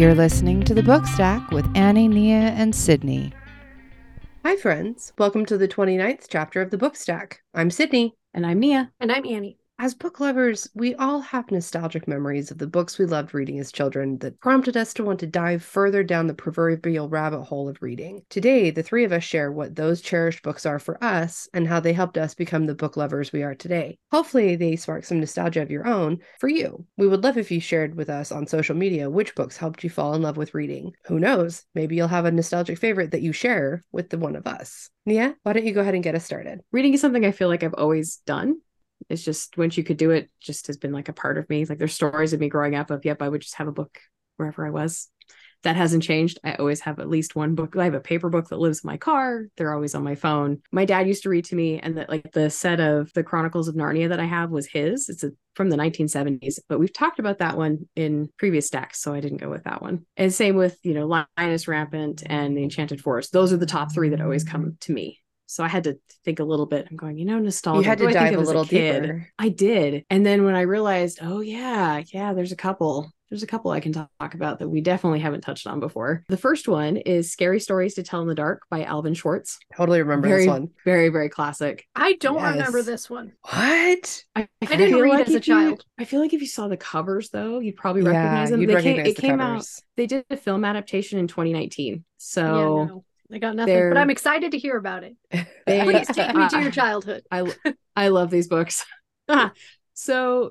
You're listening to the Book Stack with Annie, Nia, and Sydney. Hi, friends. Welcome to the 29th chapter of the Book Stack. I'm Sydney. And I'm Nia. And I'm Annie. As book lovers, we all have nostalgic memories of the books we loved reading as children that prompted us to want to dive further down the proverbial rabbit hole of reading. Today, the three of us share what those cherished books are for us and how they helped us become the book lovers we are today. Hopefully, they spark some nostalgia of your own for you. We would love if you shared with us on social media which books helped you fall in love with reading. Who knows? Maybe you'll have a nostalgic favorite that you share with the one of us. Nia, why don't you go ahead and get us started? Reading is something I feel like I've always done it's just once you could do it just has been like a part of me. Like there's stories of me growing up of yep i would just have a book wherever i was. That hasn't changed. I always have at least one book. I have a paper book that lives in my car. They're always on my phone. My dad used to read to me and that like the set of the chronicles of narnia that i have was his. It's a, from the 1970s but we've talked about that one in previous stacks so i didn't go with that one. And same with you know Lioness Rampant and the enchanted forest. Those are the top three that always come to me so I had to think a little bit. I'm going, you know, nostalgia. You had to dive a little a deeper. I did. And then when I realized, oh yeah, yeah, there's a couple. There's a couple I can talk about that we definitely haven't touched on before. The first one is Scary Stories to Tell in the Dark by Alvin Schwartz. Totally remember very, this one. Very, very classic. I don't yes. remember this one. What? I, I didn't read like as a child. You, I feel like if you saw the covers though, you'd probably yeah, recognize them. They recognize came, it the came covers. out. They did a film adaptation in 2019. So yeah, no. I got nothing, They're- but I'm excited to hear about it. they- Please take me to your childhood. I I love these books. Uh-huh. so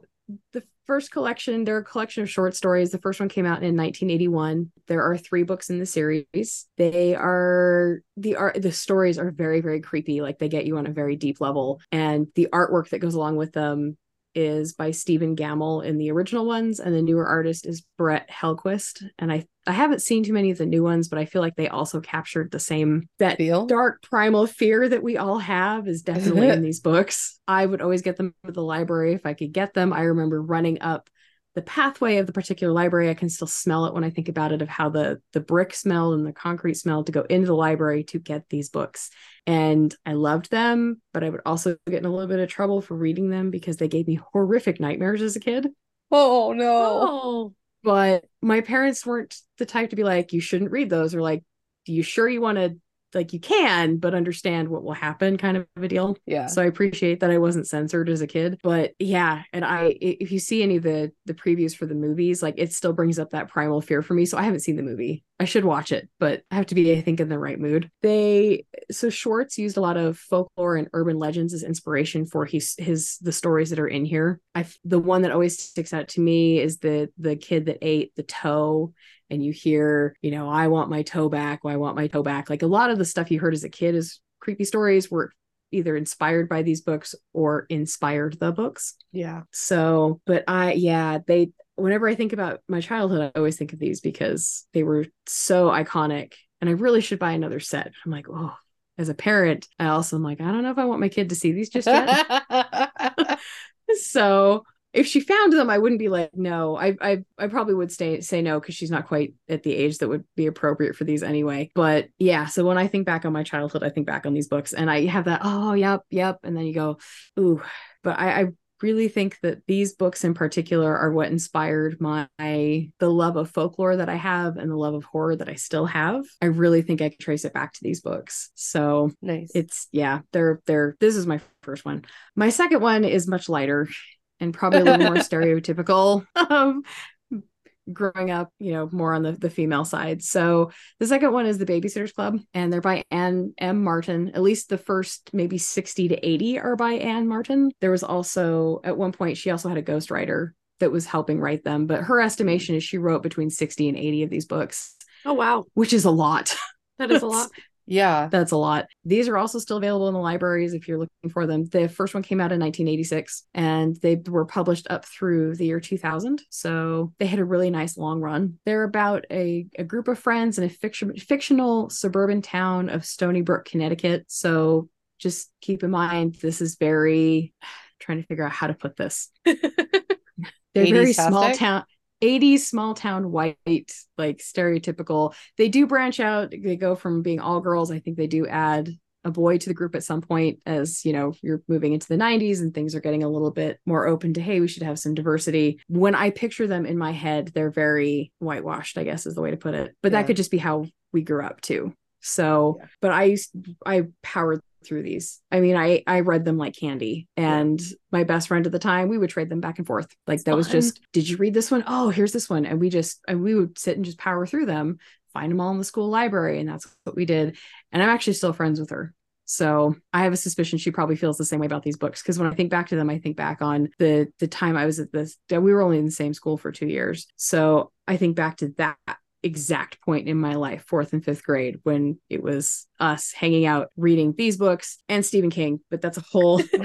the first collection, they're a collection of short stories. The first one came out in 1981. There are three books in the series. They are the art the stories are very, very creepy. Like they get you on a very deep level. And the artwork that goes along with them is by Stephen Gammell in the original ones, and the newer artist is Brett Helquist. And I I haven't seen too many of the new ones, but I feel like they also captured the same that Feel? dark primal fear that we all have is definitely in these books. I would always get them at the library if I could get them. I remember running up the pathway of the particular library i can still smell it when i think about it of how the the brick smell and the concrete smell to go into the library to get these books. And i loved them but i would also get in a little bit of trouble for reading them because they gave me horrific nightmares as a kid. Oh no. Oh, but my parents weren't the type to be like you shouldn't read those or like do you sure you want to like you can but understand what will happen kind of a deal Yeah. so i appreciate that i wasn't censored as a kid but yeah and i if you see any of the the previews for the movies like it still brings up that primal fear for me so i haven't seen the movie i should watch it but i have to be i think in the right mood they so schwartz used a lot of folklore and urban legends as inspiration for his his the stories that are in here i the one that always sticks out to me is the the kid that ate the toe and you hear, you know, I want my toe back, I want my toe back. Like a lot of the stuff you heard as a kid is creepy stories were either inspired by these books or inspired the books. Yeah. So, but I, yeah, they, whenever I think about my childhood, I always think of these because they were so iconic and I really should buy another set. I'm like, oh, as a parent, I also am like, I don't know if I want my kid to see these just yet. so if she found them, I wouldn't be like, no. I I I probably would stay say no because she's not quite at the age that would be appropriate for these anyway. But yeah, so when I think back on my childhood, I think back on these books and I have that, oh yep, yep. And then you go, ooh. But I, I really think that these books in particular are what inspired my the love of folklore that I have and the love of horror that I still have. I really think I can trace it back to these books. So nice. It's yeah, they're they're this is my first one. My second one is much lighter and probably a little more stereotypical of growing up, you know, more on the, the female side. So the second one is the Babysitters Club, and they're by Anne M. Martin. At least the first maybe 60 to 80 are by Anne Martin. There was also, at one point, she also had a ghostwriter that was helping write them, but her estimation is she wrote between 60 and 80 of these books. Oh, wow. Which is a lot. That is a lot. Yeah. That's a lot. These are also still available in the libraries if you're looking for them. The first one came out in 1986 and they were published up through the year 2000. So they had a really nice long run. They're about a, a group of friends in a fiction, fictional suburban town of Stoneybrook, Connecticut. So just keep in mind, this is very, trying to figure out how to put this. They're very small town 80s small town white like stereotypical. They do branch out they go from being all girls. I think they do add a boy to the group at some point as you know you're moving into the 90s and things are getting a little bit more open to hey we should have some diversity. When i picture them in my head they're very whitewashed i guess is the way to put it. But Yeah. that could just be how we grew up too. So Yeah. but i used i powered through these. I mean i i read them like candy and my best friend at the time we would trade them back and forth. Like that was just did you read this one? Oh, here's this one. And we just and we would sit and just power through them find them all in the school library and that's what we did. And i'm actually still friends with her. So i have a suspicion she probably feels the same way about these books because when i think back to them i think back on the the time i was at this we were only in the same school for two years. So i think back to that exact point in my life fourth and fifth grade when it was us hanging out reading these books and stephen king but that's a whole that's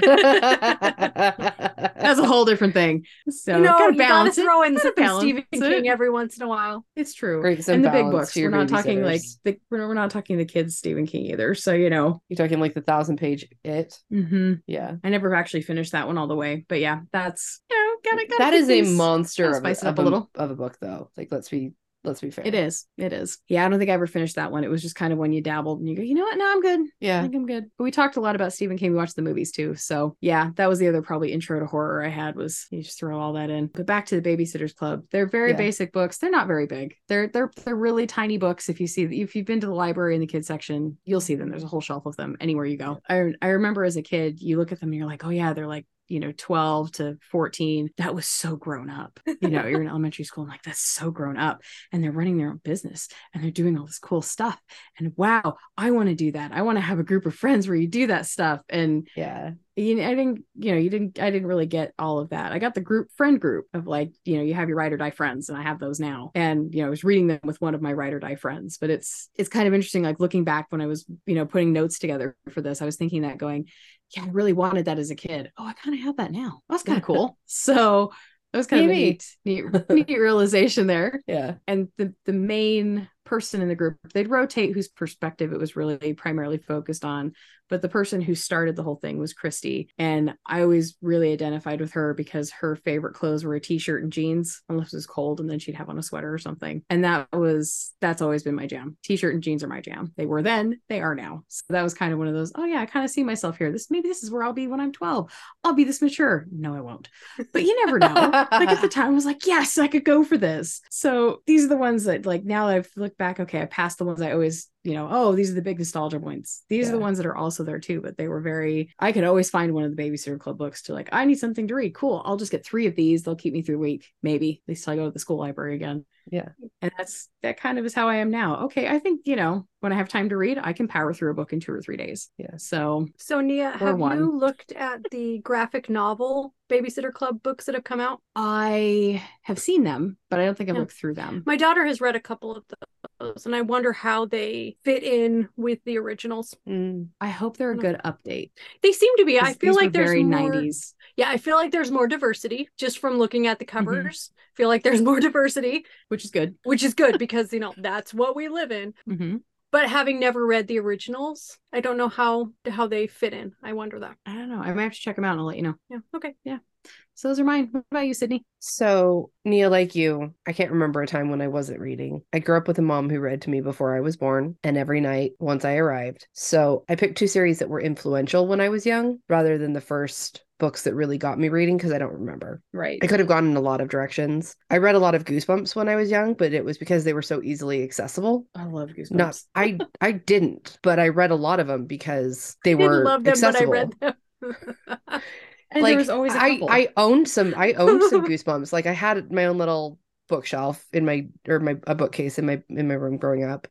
a whole different thing so you know, gotta you gotta balance it. throw in some Stephen it. King every once in a while. it's true Bring and the big books to your we're not talking like the, we're, we're not talking the kids stephen king either so you know You're talking like the thousand page it. mhm. Yeah. I never actually finished that one all the way, but yeah, that's you know, gotta, gotta That keep a monster of spice it a, up of a little. of a book though. Like let's be let's be fair. It is, it is. Yeah, I don't think I ever finished that one. It was just kind of when you dabbled and you go, you know what? No, I'm good. Yeah. I think I'm good. But we talked a lot about Stephen King. We watched the movies too, so yeah, that was the other probably intro to horror I had was you just throw all that in. But back to the Babysitters Club, they're very Yeah. basic books. They're not very big. They're they're they're really tiny books. If you see if you've been to the library in the kids section, you'll see them. There's a whole shelf of them anywhere you go. I I remember as a kid, you look at them and you're like, oh yeah, they're like you know 12 to 14 that was so grown up. You know you're in elementary school and like that's so grown up. And they're running their own business and they're doing all this cool stuff and wow i want to do that. I want to have a group of friends where you do that stuff. And Yeah. You know, I didn't, you know, you didn't, I didn't really get all of that. I got the group friend group of like, you know, you have your ride or die friends, and I have those now. And you know, I was reading them with one of my ride or die friends. But it's it's kind of interesting, like looking back when I was, you know, putting notes together for this, I was thinking that going, yeah, I really wanted that as a kid. Oh, I kind of have that now. That's kind of cool. So that was kind of a neat, neat, neat realization there Yeah. and the the main person in the group they'd rotate whose perspective it was really primarily focused on but the person who started the whole thing was Kristy. And i always really identified with her because her favorite clothes were a t-shirt and jeans unless it was cold and then she'd have on a sweater or something. And that was that's always been my jam. T-shirt and jeans are my jam. They were then they are now. So that was kind of one of those oh yeah i kind of see myself here. This maybe this is where i'll be when i'm 12 i'll be this mature. No i won't. But you never know. Like at the time I was like, yes, I could go for this. So these are the ones that like now I've looked back, okay, I passed the ones I always, you know, oh, these are the big nostalgia points. These are the ones that are also there too, but they were very I could always find one of the babysitter club books to like, I need something to read. Cool. I'll just get three of these. They'll keep me through a week, maybe. At least till I go to the school library again. Yeah. And that's that kind of is how I am now. Okay, I think, you know, when I have time to read, I can power through a book in two or three days. Yeah. So So Nia, have one. you looked at the graphic novel Babysitter Club books that have come out? I have seen them, but I don't think I've Yeah. looked through them. My daughter has read a couple of those, and I wonder how they fit in with the originals. Mm. I hope they're a good update. They seem to be. I feel like there's very more. 90s. Yeah, I feel like there's more diversity just from looking at the Mm-hmm. covers. Feel like there's more diversity, which is good. which is good because you know that's what we live in. hmm But having never read the originals, I don't know how how they fit in. I wonder that. I don't know. I might have to check them out and I'll let you know. Yeah. Okay. So those are mine. What about you, Sydney? So, Nia, like you, I can't remember a time when I wasn't reading. I grew up with a mom who read to me before I was born and every night once I arrived. So, I picked two series that were influential when I was young rather than the first books that really got me reading because I don't remember. Right. I could have gone in a lot of directions. I read a lot of Goosebumps when I was young, but it was because they were so easily accessible. I love Goosebumps. Not I I didn't, but I read a lot of them because they I were love them, accessible. but I read them. and there was always a I. I owned some I owned some goosebumps. Like I had my own little bookshelf in my or my a bookcase in my in my room growing up.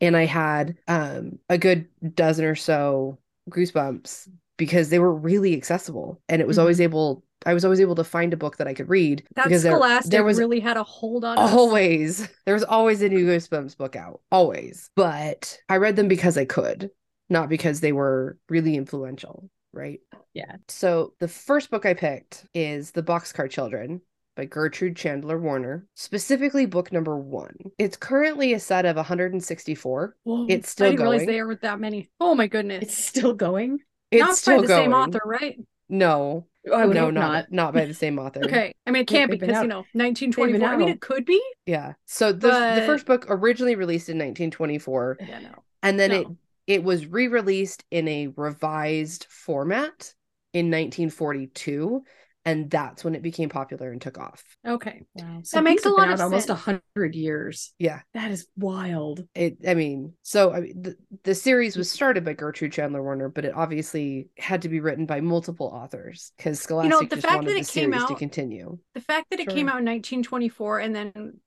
And I had um a good dozen or so goosebumps because they were really accessible and it was always able I was always able to find a book that I could read that because there, Scholastic there was really had a hold on us. always there was always a new goosebumps book out always but i read them because i could not because they were really influential right Yeah. so the first book i picked is the boxcar children by gertrude chandler warner specifically book number one it's currently a set of 164 Whoa, It's I still didn't realize going. there were that many. Oh my goodness! it's still going. it's not still by the going same author, right? no Oh, I would no not not. not by the same author Okay, I mean it can't be they've because you know 1924. I mean it could be. yeah so the, the first book originally released in 1924 Yeah, no. and then No. it it was re-released in a revised format in 1942 and that's when it became popular and took off Okay. Wow. That makes a lot of out almost a sense. hundred years. yeah That is wild. it i mean so I mean, the, the series was started by gertrude chandler warner but it obviously had to be written by multiple authors because scholastic the just fact wanted that the it came series to out- continue The fact that it came out in 1924 and then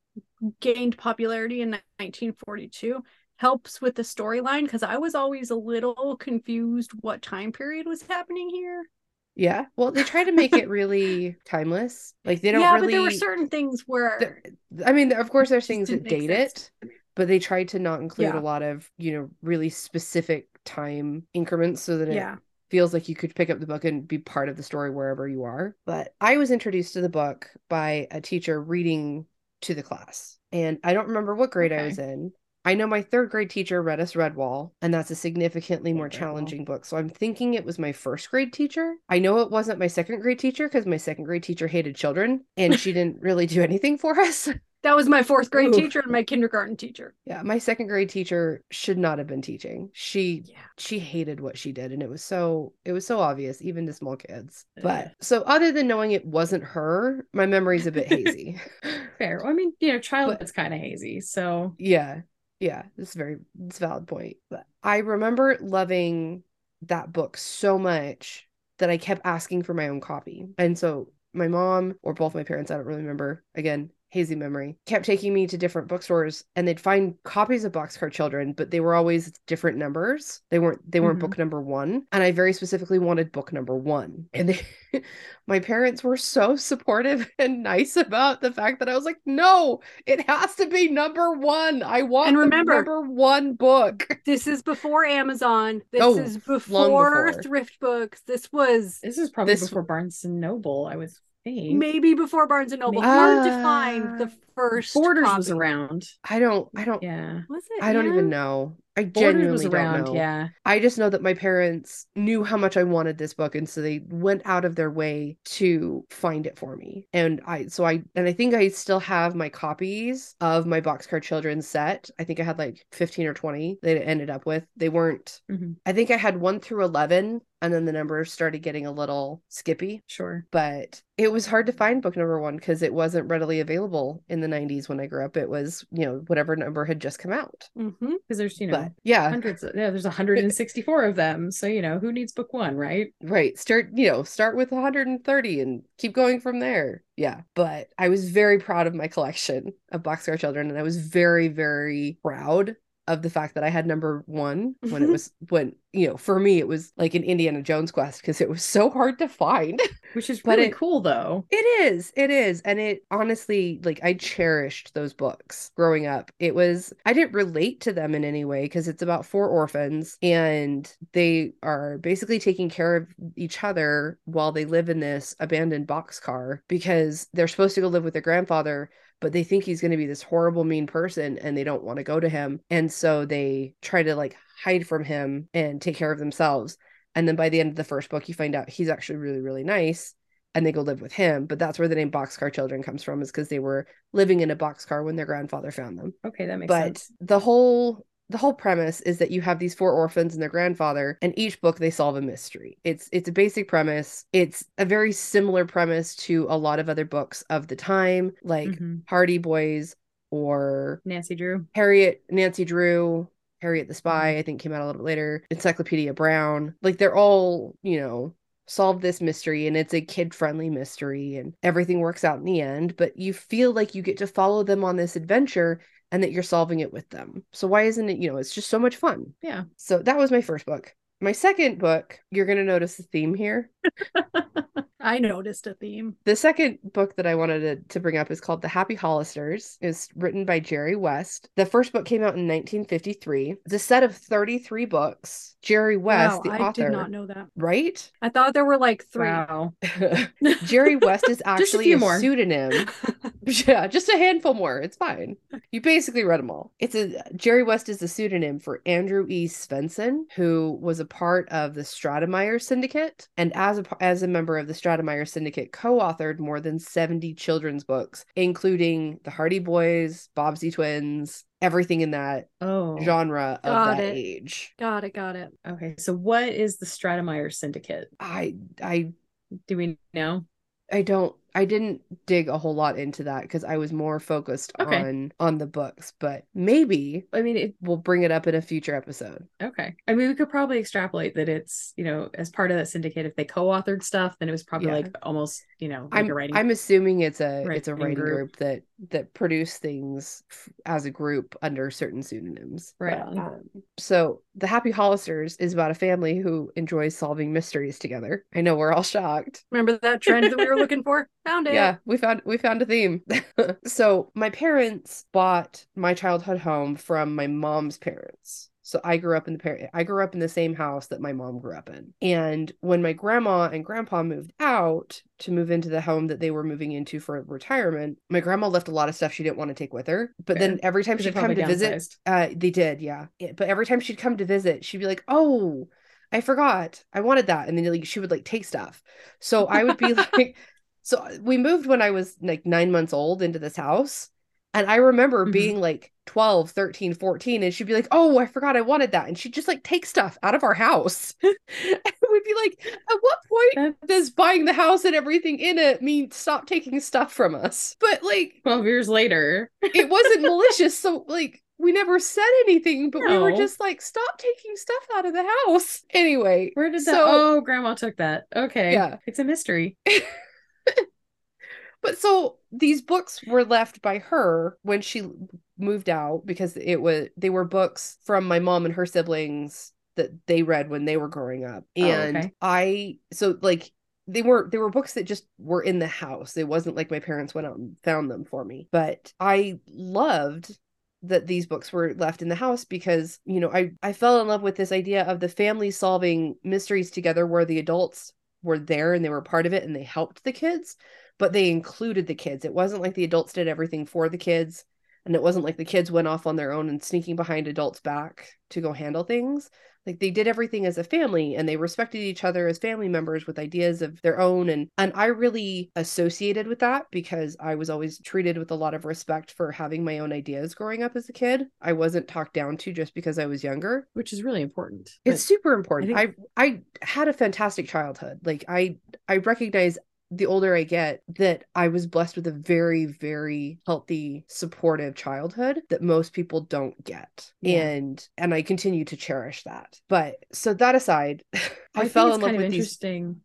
gained popularity in 1942 helps with the storyline because I was always a little confused what time period was happening here. yeah well they try to make it really timeless like they don't yeah, really but there were certain things where I mean, of course, there's things that date sense. it, but they tried to not include Yeah. a lot of, you know, really specific time increments so that it yeah. feels like you could pick up the book and be part of the story wherever you are. But I was introduced to the book by a teacher reading to the class. And I don't remember what grade I was in. I know my third grade teacher read us Redwall, and that's a significantly more challenging book. So I'm thinking it was my first grade teacher. I know it wasn't my second grade teacher because my second grade teacher hated children and she didn't really do anything for us. That was my fourth grade Ooh. teacher and my kindergarten teacher. Yeah, my second grade teacher should not have been teaching. She Yeah. she hated what she did and it was so it was so obvious even to small kids. But so other than knowing it wasn't her, my memory's a bit hazy. Fair. Well, I mean, you know, childhood's kind of hazy. So yeah. Yeah, it's very it's valid point. But I remember loving that book so much that I kept asking for my own copy. And so my mom or both my parents, I don't really remember, again, hazy memory, kept taking me to different bookstores and they'd find copies of Boxcar Children, but they were always different numbers. They weren't they weren't Mhm. book number 1, and I very specifically wanted book number 1. And they my parents were so supportive and nice about the fact that I was like, "No, it has to be number 1. I want And the remember- number 1 book." This is before Amazon. This Oh, is before, before. thrift books. This was this is probably This- before Barnes and Noble, I would think. maybe before Barnes and Noble. Maybe. Hard to find the Uh, first Borders copy. was around. I don't I don't Yeah. Was it? I don't Yeah. even know. I genuinely was don't around. know. Yeah. I just know that my parents knew how much I wanted this book and so they went out of their way to find it for me. And I so I and I think I still have my copies of my Boxcar Children set. I think I had like 15 or 20 that it ended up with. They weren't Mhm. I think I had 1 through 11 and then the numbers started getting a little skippy, Sure. but it was hard to find book number 1 because it wasn't readily available in the 90s when I grew up. It was, you know, whatever number had just come out. Mhm. Because there's, you know, Yeah, hundreds. Of, yeah, there's 164 of them. So you know, who needs book one, right? Right. Start, you know, start with 130 and keep going from there. Yeah. But I was very proud of my collection of Boxcar Children. And I was very, very proud of the fact that I had number one when it Mhm. was, when, you know, for me, it was like an Indiana Jones quest because it was so hard to find. Which is really cool, though. It is. It is. And it honestly, like, I cherished those books growing up. It was, I didn't relate to them in any way because it's about four orphans and they are basically taking care of each other while they live in this abandoned boxcar because they're supposed to go live with their grandfather. But they think he's going to be this horrible, mean person and they don't want to go to him. And so they try to like hide from him and take care of themselves. And then by the end of the first book, you find out he's actually really, really nice and they go live with him. But that's where the name Boxcar Children comes from, is because they were living in a boxcar when their grandfather found them. Okay, that makes sense. but sense. the whole the whole premise is that you have these four orphans and their grandfather and each book they solve a mystery it's it's a basic premise it's a very similar premise to a lot of other books of the time like Mhm. hardy boys or Nancy Drew. harriet nancy drew harriet the spy Mm-hmm. i think came out a little bit later encyclopedia brown like they're all you know solve this mystery and it's a kid friendly mystery and everything works out in the end but you feel like you get to follow them on this adventure and that you're solving it with them. So why isn't it you know it's just so much fun. Yeah. so that was my first book. My second book you're going to notice the theme here I noticed a theme. the second book that I wanted to, to bring up is called The Happy Hollisters. It's written by Jerry West. The first book came out in 1953. It's a set of 33 books. Jerry West, wow, the I author, I did not know that. right? I thought there were like three. Wow. Jerry West is actually few a more. pseudonym. yeah, just a handful more. It's fine. You basically read them all. It's a Jerry West is a pseudonym for Andrew E. Svensson, who was a part of the Stratemeyer Syndicate, and as a as a member of the Stratemeyer Syndicate, co-authored more than seventy children's books, including The Hardy Boys, Bobbsey Twins, everything in that Oh, genre of Got that it. age. Got it. Got it. okay. So what is the Stratemeyer Syndicate? I I Do we know? I don't I didn't dig a whole lot into that because I was more focused Okay. on on the books, but maybe I mean, it, we'll bring it up in a future episode. okay. I mean, we could probably extrapolate that it's you know as part of that syndicate. If they co-authored stuff, then it was probably Yeah. like almost you know like I'm a writing. I'm assuming it's a Right, it's a writing group. group. that that produce things f- as a group under certain pseudonyms. Right But, um, so the Happy Hollisters is about a family who enjoys solving mysteries together. I know we're all shocked. Remember that trend that we were looking for? Found it. Yeah, we found we found a theme. so my parents bought my childhood home from my mom's parents. So I grew up in the par- I grew up in the same house that my mom grew up in. And when my grandma and grandpa moved out to move into the home that they were moving into for retirement, my grandma left a lot of stuff she didn't want to take with her. But then every time she'd come to visit, uh, they did, yeah. Yeah, But every time she'd come to visit, she'd be like, "Oh, I forgot. I wanted that." And then like she would like take stuff. So I would be like, so we moved when I was like 9 months old into this house. And I remember Mhm. being like 12, 13, 14 and she'd be like, "Oh, I forgot I wanted that." And she'd just like take stuff out of our house. and we'd be like, "At what point That's does buying the house and everything in it mean stop taking stuff from us?" But like twelve years later. it wasn't malicious so like we never said anything but we were just like stop taking stuff out of the house anyway Where did that? so oh, grandma took that. Okay. Yeah. It's a mystery. but so these books were left by her when she moved out because it was they were books from my mom and her siblings that they read when they were growing up. Oh, and okay. i so like they were they were books that just were in the house. It wasn't like my parents went out and found them for me. But i loved that these books were left in the house because you know i i fell in love with this idea of the family solving mysteries together where the adults were there and they were part of it and they helped the kids but they included the kids. It wasn't like the adults did everything for the kids and it wasn't like the kids went off on their own and sneaking behind adults back to go handle things like they did everything as a family and they respected each other as family members with ideas of their own and and I really associated with that because I was always treated with a lot of respect for having my own ideas growing up as a kid. I wasn't talked down to just because I was younger. Which is really important. It's super important. I, think- I had a fantastic childhood. Like I I recognize the older I get that I was blessed with a very very healthy supportive childhood that most people don't get. Yeah. And and I continue to cherish that. But so that aside, I, I, fell it's in love kind of with these interesting.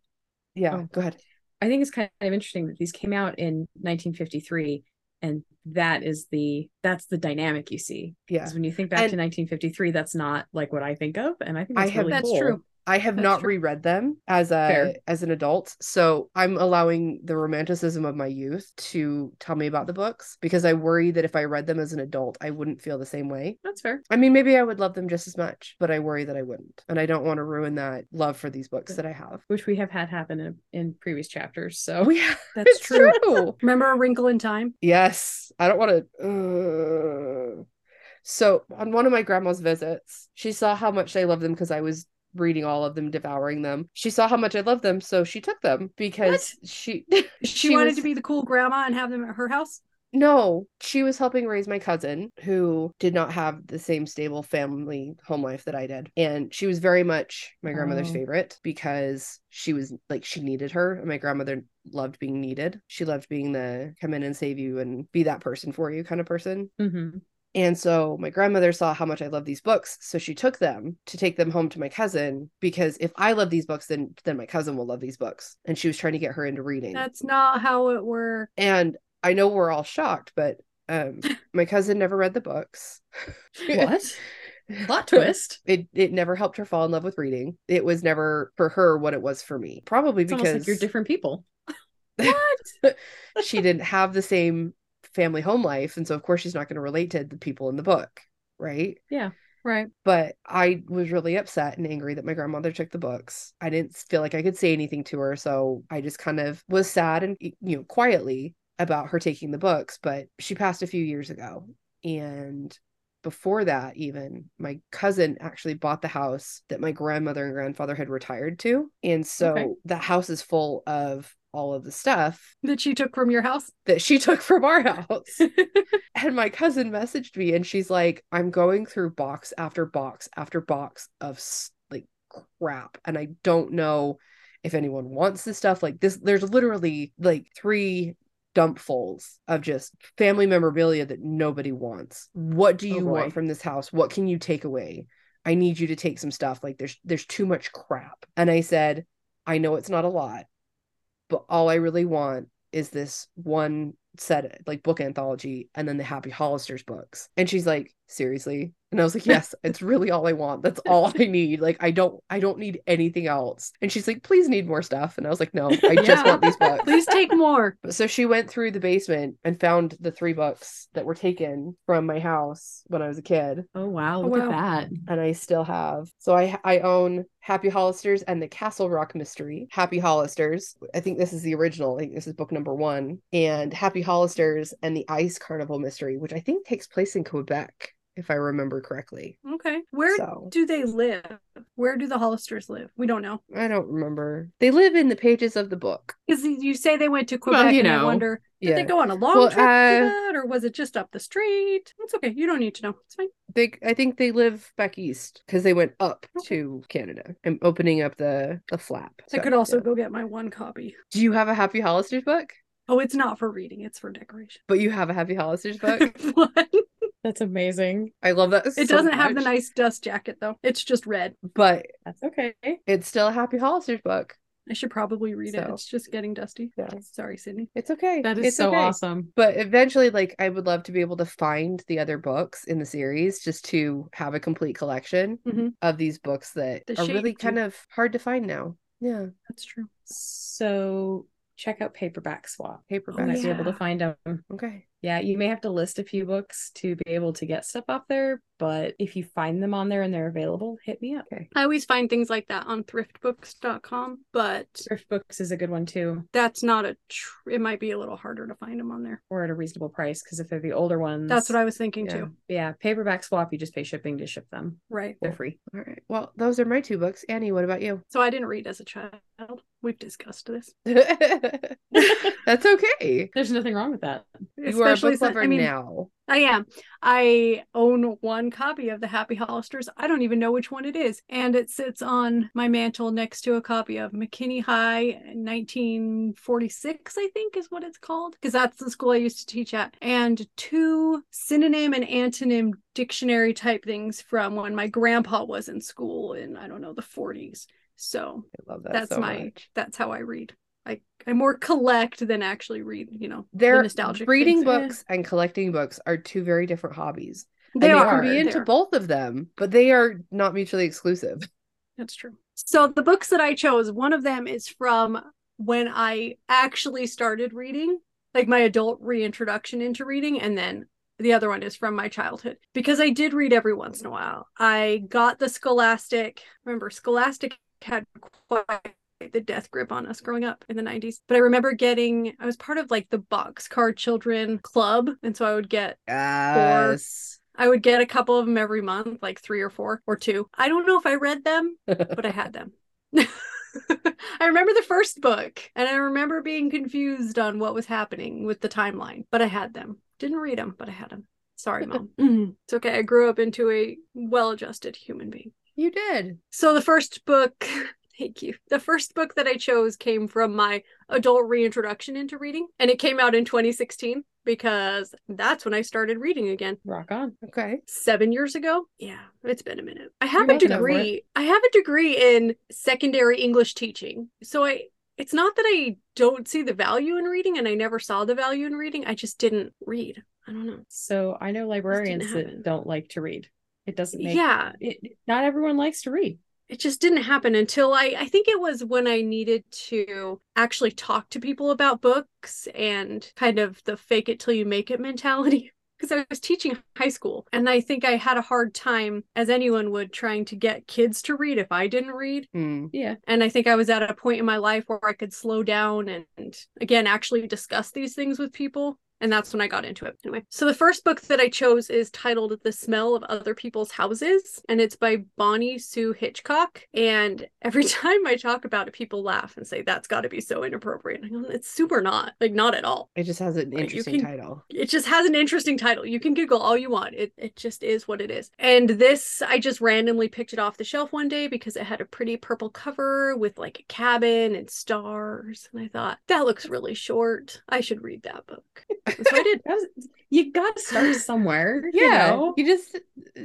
Yeah, Oh. go ahead. I think it's kind of interesting that these came out in 1953 and that is the that's the dynamic you see. Yeah. Because when you think back And- to 1953, that's not like what I think of, and I think I that's have- really That's cool. true. I have That's not true. reread them as a Fair. as an adult, so I'm allowing the romanticism of my youth to tell me about the books because I worry that if I read them as an adult, I wouldn't feel the same way. That's fair. I mean, maybe I would love them just as much, but I worry that I wouldn't, and I don't want to ruin that love for these books that I have. Which we have had happen in, in previous chapters. So yeah, That's it's true. true. Remember A Wrinkle in Time? Yes, I don't want to. Uh... So, on one of my grandma's visits, she saw how much I love them because I was reading all of them, devouring them. She saw how much I loved them, so she took them because she She, wanted was- to be the cool grandma and have them at her house. No, she was helping raise my cousin who did not have the same stable family home life that I did. And she was very much my grandmother's Oh. favorite because she was like, she needed her. And my grandmother loved being needed. She loved being the come in and save you and be that person for you kind of person. Mhm. And so my grandmother saw how much I love these books, so she took them to take them home to my cousin because if I love these books, then then my cousin will love these books. And she was trying to get her into reading. That's not how it works. and I know we're all shocked, but um my cousin never read the books. What? Plot twist. It it never helped her fall in love with reading. It was never for her what it was for me. Probably It's because like you're different people. What she didn't have the same family home life and so of course she's not going to relate to the people in the book, right? Yeah. Right. but I was really upset and angry that my grandmother took the books. I didn't feel like I could say anything to her, so I just kind of was sad and you know quietly about her taking the books, but she passed a few years ago and before that even my cousin actually bought the house that my grandmother and grandfather had retired to and so Okay. the house is full of all of the stuff that she took from your house. that she took from our house. and my cousin messaged me and she's like, I'm going through box after box after box of like crap. And I don't know if anyone wants this stuff. Like this, there's literally like three dumpfuls of just family memorabilia that nobody wants. What do Oh, you boy. want from this house? What can you take away? I need you to take some stuff. Like there's there's too much crap. And I said, I know it's not a lot, but all I really want is this one set like book anthology and then the Happy Hollisters books. And she's like, seriously? And I was like, yes, it's really all I want. That's all I need. Like I don't I don't need anything else. And she's like, please need more stuff. And I was like, no, I just Yeah. want these books. Please take more. So she went through the basement and found the three books that were taken from my house when I was a kid. Oh wow, Oh, look wow. at that. And I still have. So I I own Happy Hollisters and the Castle Rock Mystery. Happy Hollisters. I think this is the original. I think this is book number one. And Happy Hollisters and the Ice Carnival Mystery, which I think takes place in Quebec, if I remember correctly. Okay. Where So do they live? Where do the Hollisters live? We don't know. I don't remember. They live in the pages of the book. Because you say they went to Quebec, Well, you and I know. wonder did Yeah. they go on a long Well, trip to uh, that, or was it just up the street? It's okay. You don't need to know. It's fine. They I think they live back east because they went up Okay. to Canada and opening up the the flap. I So, could also yeah. go get my one copy. Do you have a Happy Hollisters book? Oh, it's not for reading; it's for decoration. But you have a Happy Hollisters book? What? That's amazing. I love that. it so doesn't have the nice dust jacket though. It's just red. but That's okay. it's still a Happy Hollisters book. I should probably read it. It's just getting dusty. Yeah. Sorry, Sydney. It's okay. That is It's so okay. awesome. But eventually, like, I would love to be able to find the other books in the series just to have a complete collection Mhm. of these books that The are really shape, kind of hard to find now. Yeah, That's true. So check out Paperback Swap. Oh, paperback. might be able to find them. Okay. Yeah, you may have to list a few books to be able to get stuff off there, but if you find them on there and they're available, hit me up. Okay. I always find things like that on thriftbooks.com, but thriftbooks is a good one too, that's not a. Tr- it might be a little harder to find them on there. or at a reasonable price. Because if they're the older ones, That's what I was thinking Yeah. too. Yeah, Paperback Swap, you just pay shipping to ship them. Right. They're free. All right. Well, those are my two books. Annie, what about you? So I didn't read as a child. We've discussed this. That's okay. There's nothing wrong with that. You are book since- I mean, now. I am. I own one copy of the Happy Hollisters. I don't even know which one it is. And it sits on my mantle next to a copy of McKinney High 1946, I think is what it's called. Because that's the school I used to teach at. And two synonym and antonym dictionary type things from when my grandpa was in school in, I don't know, the 40s. So I love that that's so my much. that's how I read. I I more collect than actually read, you know, the They're nostalgic reading things. books and collecting books are two very different hobbies. They and are can be into both of them, but they are not mutually exclusive. That's true. So the books that I chose, one of them is from when I actually started reading, like my adult reintroduction into reading, and then the other one is from my childhood because I did read every once in a while. I got the Scholastic. Remember, Scholastic had quite the death grip on us growing up in the 90s. But I remember getting, I was part of like the Boxcar Children Club. And so I would get Yes. I would get a couple of them every month, like three or four or two. I don't know if I read them, but I had them. I remember the first book and I remember being confused on what was happening with the timeline, but I had them. Didn't read them, but I had them. Sorry, mom. it's okay. I grew up into a well adjusted human being. you did. So the first book, thank you. The first book that I chose came from my adult reintroduction into reading, and it came out in 2016 because that's when I started reading again Rock on. Okay. seven years ago. Yeah, it's been a minute. I have You're a making up for it. degree. I have a degree in secondary English teaching. So I it's not that I don't see the value in reading and I never saw the value in reading. I just didn't read. I don't know. So I know librarians that don't like to read. It doesn't make yeah, it, not everyone likes to read. It just didn't happen until I I think it was when I needed to actually talk to people about books and kind of the fake it till you make it mentality. Because I was teaching high school and I think I had a hard time, as anyone would, trying to get kids to read if I didn't read. Hmm. Yeah. And I think I was at a point in my life where I could slow down and, and again, actually discuss these things with people And that's when I got into it. Anyway, so the first book that I chose is titled The Smell of Other People's Houses, and it's by Bonnie Sue Hitchcock. And every time I talk about it, people laugh and say, That's got to be so inappropriate. Go, It's super not, like, not at all. It just has an interesting can- title. It just has an interesting title. You can Google all you want. It, it just is what it is. And this, I just randomly picked it off the shelf one day because it had a pretty purple cover with like a cabin and stars. And I thought, that looks really short. I should read that book. So I did. That was- you got to start somewhere. you Yeah, know? you just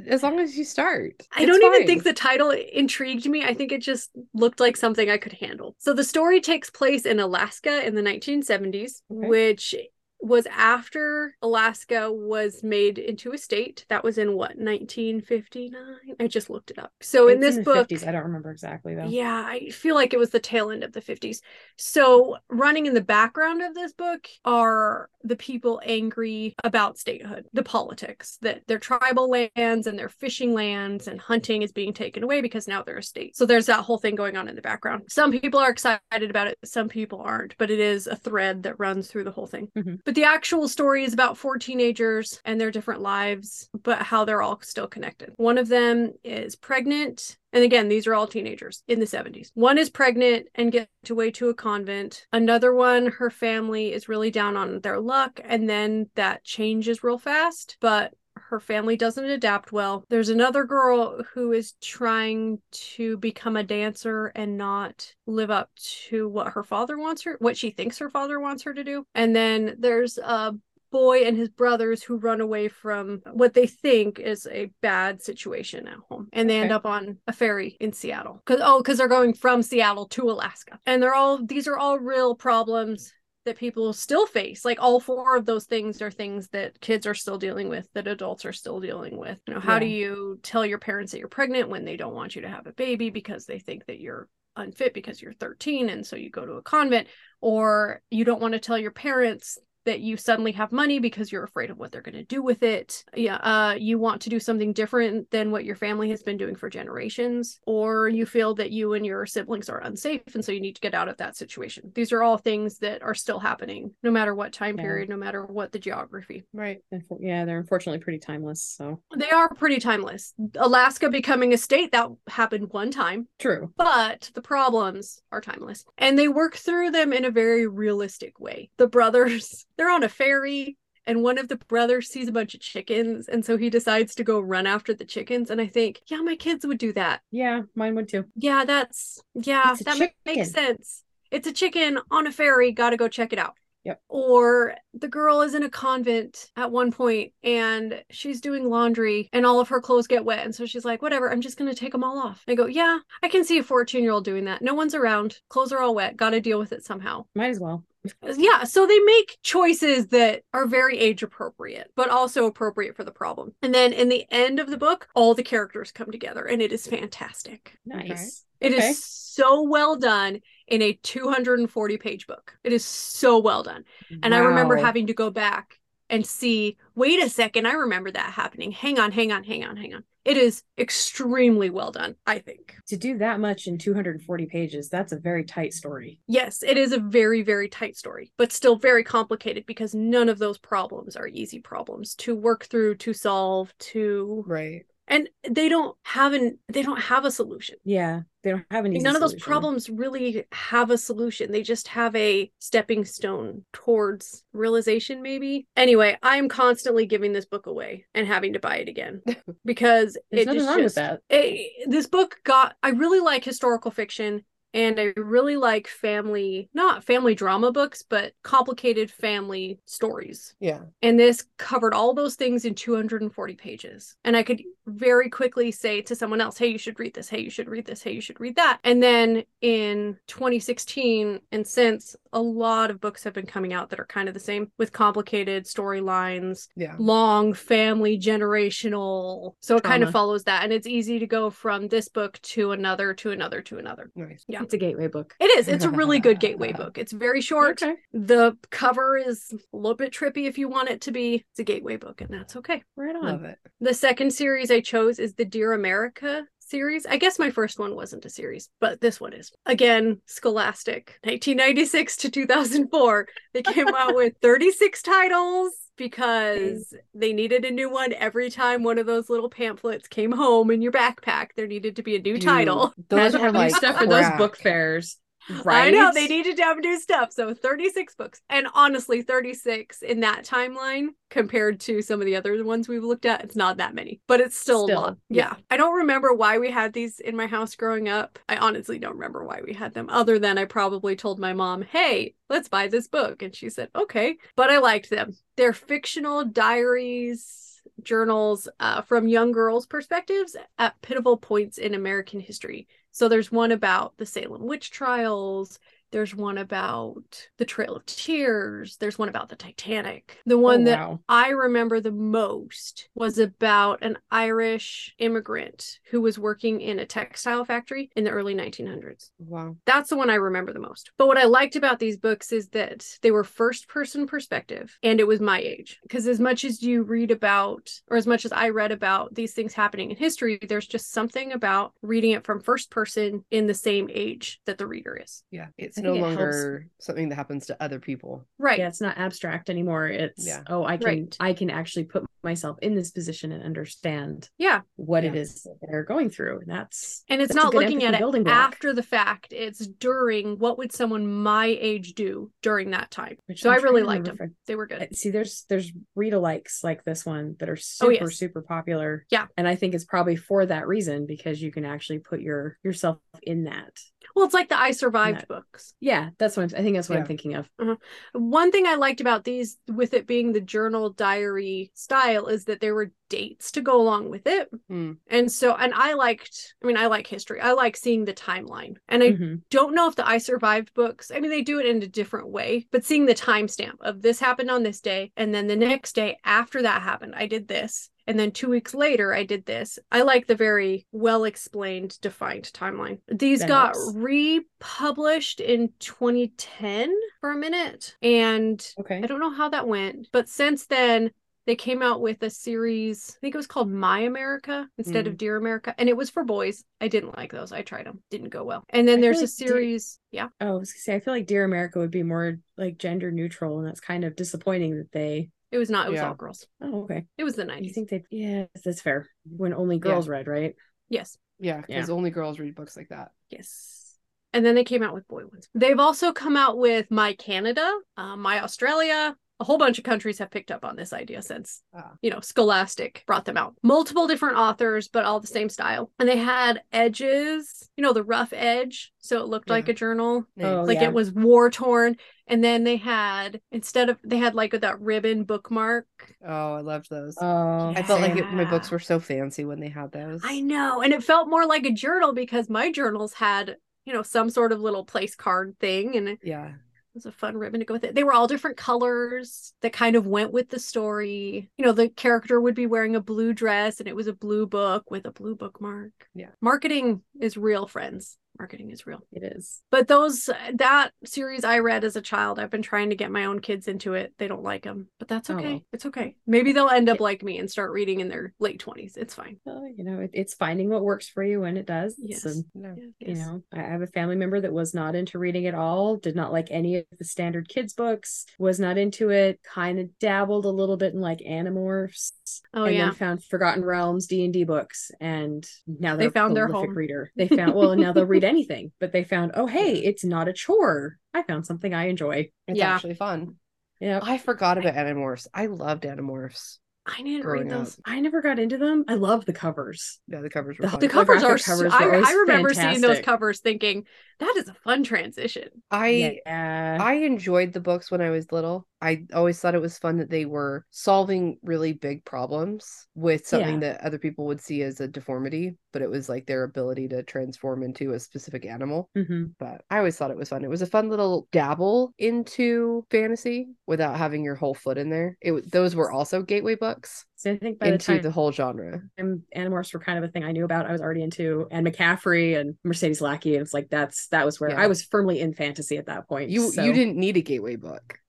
as long as you start. I don't even think the title intrigued me. I think it just looked like something I could handle. So the story takes place in Alaska in the 1970s, Okay. which was after Alaska was made into a state. That was in what, 1959? I just looked it up. So in this the book, 50s. I don't remember exactly though. yeah, I feel like it was the tail end of the 50s. So, running in the background of this book are the people angry about statehood, the politics, that their tribal lands and their fishing lands and hunting is being taken away because now they're a state. So, there's that whole thing going on in the background. Some people are excited about it, some people aren't, but it is a thread that runs through the whole thing. Mhm. But the actual story is about four teenagers and their different lives, but how they're all still connected. One of them is pregnant. And again, these are all teenagers in the 70s. One is pregnant and gets away to a convent. Another one, her family is really down on their luck. And then that changes real fast. But her family doesn't adapt well. There's another girl who is trying to become a dancer and not live up to what her father wants her, what she thinks her father wants her to do. And then there's a boy and his brothers who run away from what they think is a bad situation at home. And they end up on a ferry in Seattle. Cuz oh cuz they're going from Seattle to Alaska. And they're all these are all real problems that people still face. Like all four of those things are things that kids are still dealing with that adults are still dealing with. You know how do you tell your parents that you're pregnant when they don't want you to have a baby because they think that you're unfit because you're 13 and so you go to a convent or you don't want to tell your parents that you suddenly have money because you're afraid of what they're going to do with it. Yeah, uh, you want to do something different than what your family has been doing for generations, or you feel that you and your siblings are unsafe, and so you need to get out of that situation. These are all things that are still happening, no matter what time Yeah. period, no matter what the geography. Right. Yeah, they're unfortunately pretty timeless. So They are pretty timeless. Alaska becoming a state that happened one time, true. but the problems are timeless and they work through them in a very realistic way the brothers they're on a ferry and one of the brothers sees a bunch of chickens and so he decides to go run after the chickens and i think yeah my kids would do that. Yeah, mine would too. yeah that's yeah that ma- makes sense. It's a chicken on a ferry gotta go check it out Yep. or the girl is in a convent at one point and she's doing laundry and all of her clothes get wet. And so she's like, whatever, I'm just going to take them all off. I go, yeah, I can see a 14 year old doing that. No one's around. Clothes are all wet. Got to deal with it somehow. Might as well. Uh, yeah. So they make choices that are very age appropriate, but also appropriate for the problem. And then in the end of the book, all the characters come together and it is fantastic. Nice. It is Okay. so well done in a 240 page book. It is so well done. And I remember having to go back and see, wait a second, I remember that happening. Hang on, hang on, hang on, hang on. It is extremely well done, I think. to do that much in 240 pages. That's a very tight story. Yes, it is a very, very tight story, but still very complicated because none of those problems are easy problems to work through, to solve, to Right. And they don't have an they don't have a solution. Yeah, they don't have any none of those solution. problems really have a solution they just have a stepping stone towards realization maybe anyway i'm constantly giving this book away and having to buy it again because it nothing just, wrong with just- that. it- this book got i really like historical fiction and I really like family, not family drama books, but complicated family stories. Yeah. And this covered all those things in 240 pages. And I could very quickly say to someone else, hey, you should read this. Hey, you should read this. Hey, you should read that. And then in 2016 and since, a lot of books have been coming out that are kind of the same with complicated storylines, Yeah. long family generational. So it kind of follows that. And it's easy to go from this book to another, to another, to another. Nice. Yeah. It's a gateway book. It is. It's a really good gateway book. It's very short. Okay. The cover is a little bit trippy if you want it to be. It's a gateway book, and that's okay. Right on. Love it. The second series I chose is the Dear America series. I guess my first one wasn't a series, but this one is. Again, Scholastic, 1996 to 2004. They came out with 36 titles because they needed a new one every time one of those little pamphlets came home in your backpack. There needed to be a new Dude, title. Those Imagine are like stuff for those book fairs. Right. I know they needed to have new stuff. So 36 books. And honestly, 36 in that timeline compared to some of the other ones we've looked at, it's not that many, but it's still, Still, a lot. yeah. Yeah. I don't remember why we had these in my house growing up. I honestly don't remember why we had them, other than I probably told my mom, hey, let's buy this book. And she said, okay. But I liked them. They're fictional diaries, journals uh, from young girls' perspectives at pivotal points in American history. So there's one about the Salem witch trials. There's one about the Trail of Tears. There's one about the Titanic. The oh, one Oh, that. I remember the most was about an Irish immigrant who was working in a textile factory in the early 1900s. Wow. That's the one I remember the most. But what I liked about these books is that they were first person perspective and it was my age. Because as much as you read about, or as much as I read about these things happening in history, there's just something about reading it from first person in the same age that the reader is. Yeah. It's no think it helps- longer something that happens to other people. Right. Yeah, it's not abstract anymore. It's Yeah. oh, I can Right. I can actually put myself in this position and understand Yeah. what it Yeah. is that they're going through. And that's And it's That's not looking at it block. after the fact. It's during what would someone my age do during that time. which So I'm I really trying to liked remember them. They were good. See, there's there's read alikes like this one that are oh, super yes. super popular. Yeah. and I think it's probably for that reason because you can actually put your yourself in that. Well, it's like the I Survived That- books. Yeah, that's what I'm, I think. That's what Yeah. I'm thinking of. Uh-huh. One thing I liked about these, with it being the journal diary style, is that there were dates to go along with it. Hmm. And so, and I liked, I mean, I like history. I like seeing the timeline. And I Mhm. don't know if the I Survived books, I mean, they do it in a different way, but seeing the timestamp of this happened on this day. And then the next day after that happened, I did this. And then two weeks later, I did this. I like the very well explained, defined timeline. These That got helps. republished in 2010 for a minute. And Okay. I don't know how that went, but since then, they came out with a series. I think it was called My America instead Mm. of Dear America, and it was for boys. I didn't like those. I tried them, didn't go well. And then I there's a like Dear- series. Yeah, Oh, I was gonna say I feel like Dear America would be more like gender neutral, and that's kind of disappointing that they. it was not. It was Yeah. all girls. Oh, okay. It was the 90s You 90s. think they? Yeah, that's fair. When only girls read, right? yes, Yeah, because only girls read books like that. yes. And then they came out with boy ones. They've also come out with My Canada, uh, My Australia. A whole bunch of countries have picked up on this idea since Ah. you know, Scholastic brought them out. Multiple different authors, but all the same style. And they had edges, you know, the rough edge. So it looked like a journal. Oh, like yeah. it was war torn. And then they had, instead of, they had like that ribbon bookmark. Oh, I loved those. Oh, I felt like it, my books were so fancy when they had those. I know. And it felt more like a journal because my journals had, you know, some sort of little place card thing. And Yeah. Was a fun ribbon to go with it. They were all different colors that kind of went with the story. You know, the character would be wearing a blue dress and it was a blue book with a blue bookmark. Yeah. Marketing is real, friends. Marketing is real. it is. But those that series I read as a child, I've been trying to get my own kids into it. They don't like them, but that's Oh, okay. well. It's okay. Maybe they'll end up like me and start reading in their late 20s. It's fine. Well, you know, it, it's finding what works for you when it does. Yes. No. Yeah, you know, I have a family member that was not into reading at all, did not like any of the standard kids books, was not into it, kind of dabbled a little bit in like Animorphs. Oh and yeah. then found Forgotten Realms D and D books, and now They found their home. reader. They found well, now they'll read anything, but they found oh hey, it's not a chore. I found something I enjoy. It's Yeah. actually fun. Yeah, I forgot about Animorphs. I loved Animorphs. I didn't read those. I never got into them. I love the covers. Yeah, the covers were The- fun. The The covers are covers I, were always I remember seeing those covers thinking that is a fun transition. I yeah, I enjoyed the books when I was little. I always thought it was fun that they were solving really big problems with something that other people would see as a deformity, but it was like their ability to transform into a specific animal. hmm But I always thought it was fun. It was a fun little dabble into fantasy without having your whole foot in there. It those were also gateway books So I think by the into time the whole genre. time Animorphs were kind of a thing I knew about, I was already into Anne McCaffrey and Mercedes Lackey, and it's like that's that was where Yeah. I was firmly in fantasy at that point. You so you didn't need a gateway book.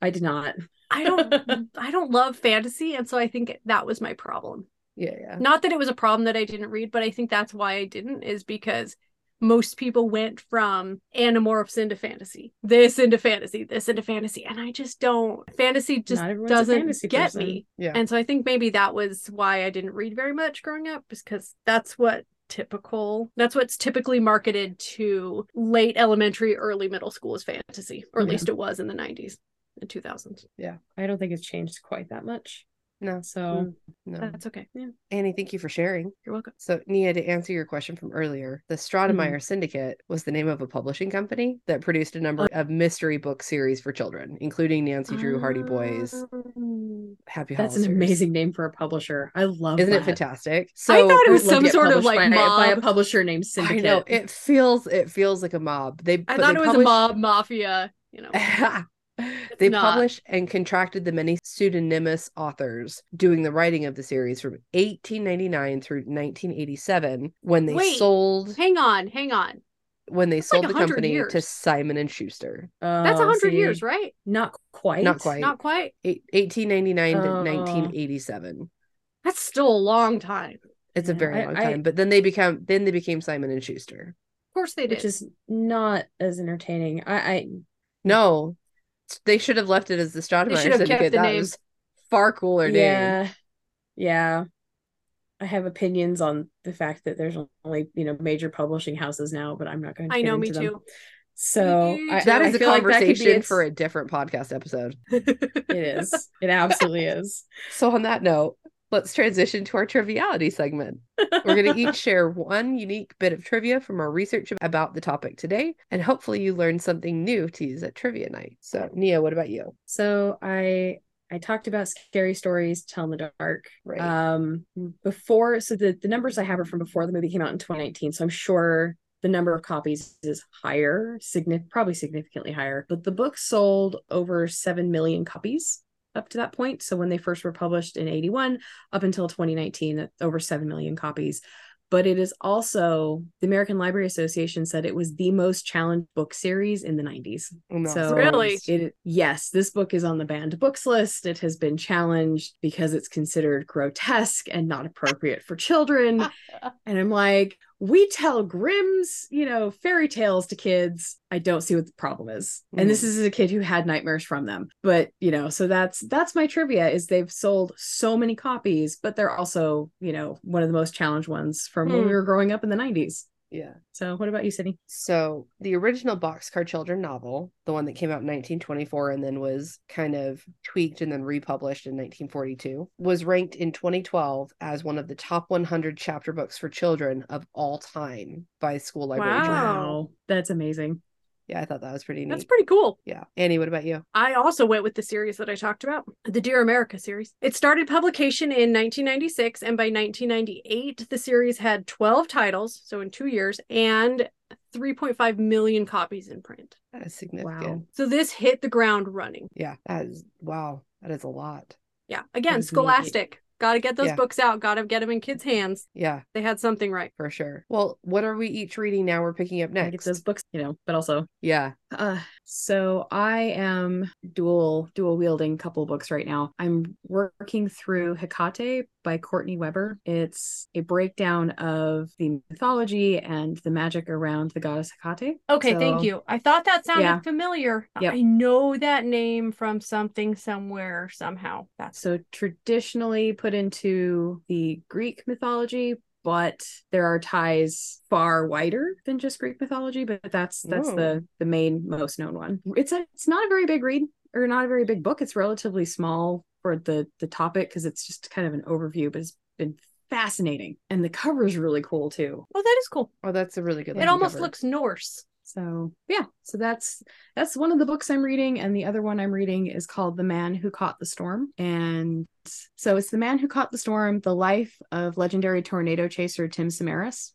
I did not. I don't I don't love fantasy, and so I think that was my problem. Yeah, yeah. Not that it was a problem that I didn't read, but I think that's why I didn't, is because most people went from Animorphs into fantasy, this into fantasy, this into fantasy. And I just don't, fantasy just Not everyone's a doesn't fantasy get person. me. Yeah. And so I think maybe that was why I didn't read very much growing up, because that's what typical that's what's typically marketed to late elementary early middle school is fantasy or at Yeah. least it was in the 90s and 2000s I don't think it's changed quite that much. No, So no. that's okay yeah Annie, thank you for sharing. you're welcome So, Nia, to answer your question from earlier, the Stratemeyer Syndicate was the name of a publishing company that produced a number of mystery book series for children, including Nancy Drew Hardy Boys, Um, Happy that's an amazing name for a publisher. I love Isn't that. it fantastic? So I thought it was some sort of, like, by, a- by a publisher named Syndicate. I know it feels it feels like a mob. They i thought they it was a mob mafia you know they not. published and contracted the many pseudonymous authors doing the writing of the series from 1899 through 1987 when they Wait, sold hang on hang on when they like sold the 100 company to. Simon and Schuster. that's a Oh, 100 see, years right Not quite. Not quite. not quite Eight- 1899 to uh. Oh. 1987. that's still a long time It's a very I- long I- time, but then they become then they became Simon and Schuster. of course they did Which is not as entertaining. I, I No, they should have left it as the Stratemeyer should have kept Syndicate. the that name. was far cooler name. yeah, yeah. I have opinions on the fact that there's only you know major publishing houses now, but I'm not going to. i know me them. too So Me I, too. That I is a like that could be conversation for a different podcast episode. It is. It absolutely is. So on that note, let's transition to our triviality segment. We're going to each share one unique bit of trivia from our research about the topic today, and hopefully you learn something new to use at trivia night. So, Nia, what about you? So I I talked about scary stories tell in the dark. Right. Um before so the, the numbers I have are from before the movie came out in 2019. So I'm sure the number of copies is higher, significant probably significantly higher. But the book sold over seven million copies up to that point. So when they first were published in 81, up until 2019, over seven million copies. But it is also the American Library Association said it was the most challenged book series in the 90s. I'm So. Really? it yes, this book is on the banned books list. It has been challenged because it's considered grotesque and not appropriate for children. and I'm like, we tell Grimm's, you know, fairy tales to kids. I don't see what the problem is. And this Mm. is a kid who had nightmares from them. But, you know, so that's that's my trivia is they've sold so many copies, but they're also, you know, one of the most challenged ones from when Hmm. we were growing up in the 90s. Yeah. So what about you, Sydney? So the original Boxcar Children novel, the one that came out in 1924 and then was kind of tweaked and then republished in 1942, was ranked in 2012 as one of the top 100 chapter books for children of all time by School Library Wow. Journal. Wow. That's amazing. Yeah, I thought that was pretty neat. that's pretty cool yeah. Annie, what about you? I also went with the series that I talked about, the Dear America series. It started publication in 1996, and by 1998, the series had 12 titles, so in two years, and 3.5 million copies in print. That is significant. Wow. So this hit the ground running. Yeah, that is wow. That is a lot. Yeah. Again, That's neat. Got to get those Yeah. books out. Got to get them in kids' hands. Yeah, They had something right. for sure. Well, what are we each reading now? We're picking up I get next. those books, you know, but also Yeah. uh so I am dual dual wielding couple books right now. I'm working through Hecate by Courtney Weber. It's a breakdown of the mythology and the magic around the goddess Hecate. Okay, thank you. I thought that sounded Yeah. familiar. Yep. I know that name from something somewhere somehow. That's So traditionally put into the Greek mythology, but there are ties far wider than just Greek mythology. But that's that's Oh. the the main most known one. It's a it's not a very big read or not a very big book. It's relatively small for the the topic because it's just kind of an overview, but it's been fascinating and the cover is really cool too. oh, that is cool. Oh, that's a really good. It almost cover. looks Norse. So yeah, so that's that's one of the books I'm reading, and the other one I'm reading is called The Man Who Caught the Storm. And so it's The Man Who Caught the Storm: The Life of Legendary Tornado Chaser Tim Samaras.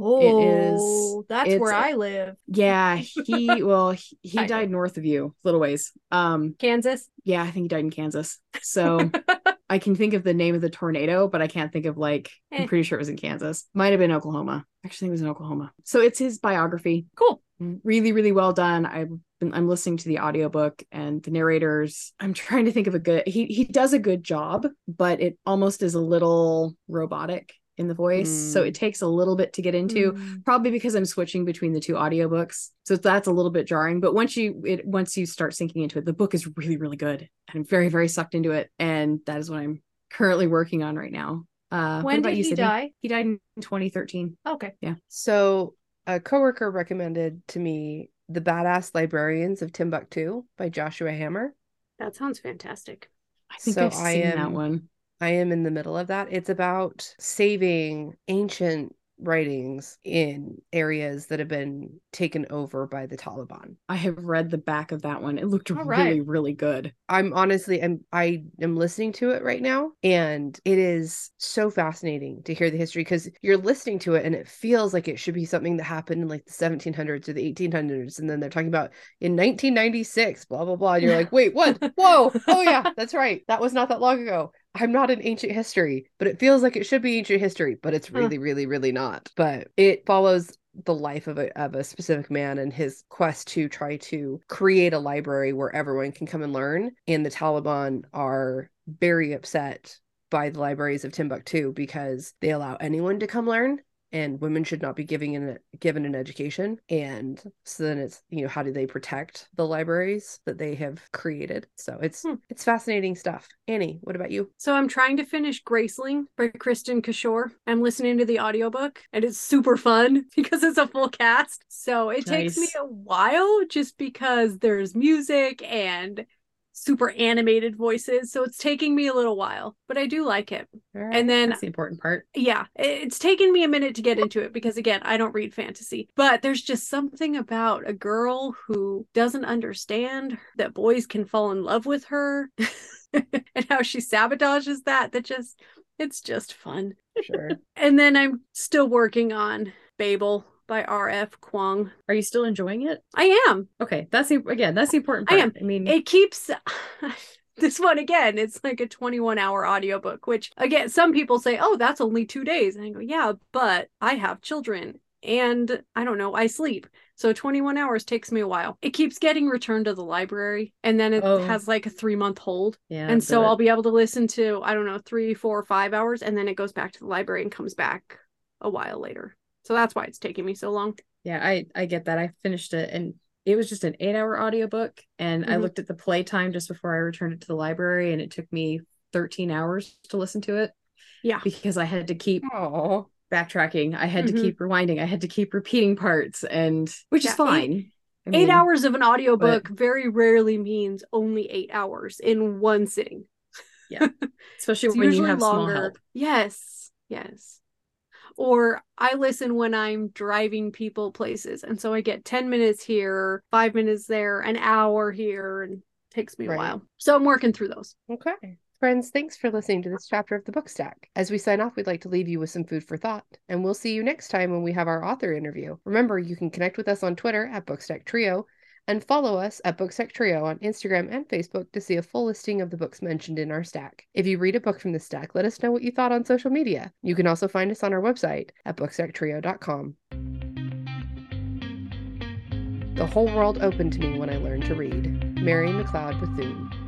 Oh, that's where I live. Yeah, he well he, he died north of you, little ways. Um, Kansas. yeah, I think he died in Kansas. So I can think of the name of the tornado, but I can't think of like Eh. I'm pretty sure it was in Kansas. Might have been Oklahoma. Actually, it was in Oklahoma. So it's his biography. Cool. Really really well done i've been i'm listening to the audiobook and the narrators i'm trying to think of a good he he does a good job but it almost is a little robotic in the voice so Mm. it takes a little bit to get into Mm. probably because i'm switching between the two audiobooks so that's a little bit jarring but once you it once you start sinking into it the book is really really good and i'm very very sucked into it and that is what i'm currently working on right now uh When did you, he Sydney? die? he died in 2013 Okay. Yeah. So, a coworker recommended to me The Badass Librarians of Timbuktu by Joshua Hammer. That sounds fantastic. i think So i've I seen that one I am in the middle of that. It's about saving ancient writings in areas that have been taken over by the Taliban. I have read the back of that one. It looked All really, right. really good. I'm honestly I'm I am listening to it right now and it is so fascinating to hear the history because you're listening to it and it feels like it should be something that happened in like the 1700s or the 1800s and then they're talking about in 1996 blah blah blah and you're like wait what whoa oh yeah that's right that was not that long ago I'm not in ancient history but it feels like it should be ancient history but it's Huh. really really really not but it follows the life of a of a specific man and his quest to try to create a library where everyone can come and learn. And the Taliban are very upset by the libraries of Timbuktu because they allow anyone to come learn and women should not be giving an given an education and so then it's you know how do they protect the libraries that they have created so it's Hmm. it's fascinating stuff annie what about you So I'm trying to finish Graceling by Kristin Cashore. I'm listening to the audiobook and it's super fun because it's a full cast. So it takes me a while just because there's music and super animated voices. So it's taking me a little while, but I do like it. Right. And then That's the important part. yeah, it's taken me a minute to get into it because again, I don't read fantasy, but there's just something about a girl who doesn't understand that boys can fall in love with her and how she sabotages that that just it's just fun. sure And then I'm still working on Babel by R.F. Kuang. Are you still enjoying it? I am. Okay, that's the again. That's the important I am. I mean, It keeps this one again, it's like a 21 hour audiobook, which again, some people say, oh, that's only two days. And I go, yeah, but I have children and I don't know, I sleep. So 21 hours takes me a while. It keeps getting returned to the library and then it Oh. has like a three month hold. yeah. and so I'll be able to listen to, I don't know, three, four, five hours. And then it goes back to the library and comes back a while later. So that's why it's taking me so long. yeah, I I get that. I finished it and it was just an eight hour audiobook. And I Mhm. looked at the play time just before I returned it to the library, and it took me 13 hours to listen to it Yeah. because I had to keep oh backtracking. I had Mhm. to keep rewinding. I had to keep repeating parts, and which Yeah, is eight- fine. I eight hours of an audiobook very rarely means only eight hours in one sitting. Yeah. Especially when you have small longer. help. Yes, yes. Or I listen when I'm driving people places. And so I get 10 minutes here, five minutes there, an hour here, and it takes me a Right. while. So I'm working through those. Okay. Friends, thanks for listening to this chapter of the book stack. As we sign off, we'd like to leave you with some food for thought, and we'll see you next time when we have our author interview. Remember, you can connect with us on Twitter at Bookstack Trio and follow us at Bookstack Trio on Instagram and Facebook to see a full listing of the books mentioned in our stack. If you read a book from the stack, let us know what you thought on social media. You can also find us on our website at bookstacktrio.com. The whole world opened to me when I learned to read. Mary McLeod Bethune.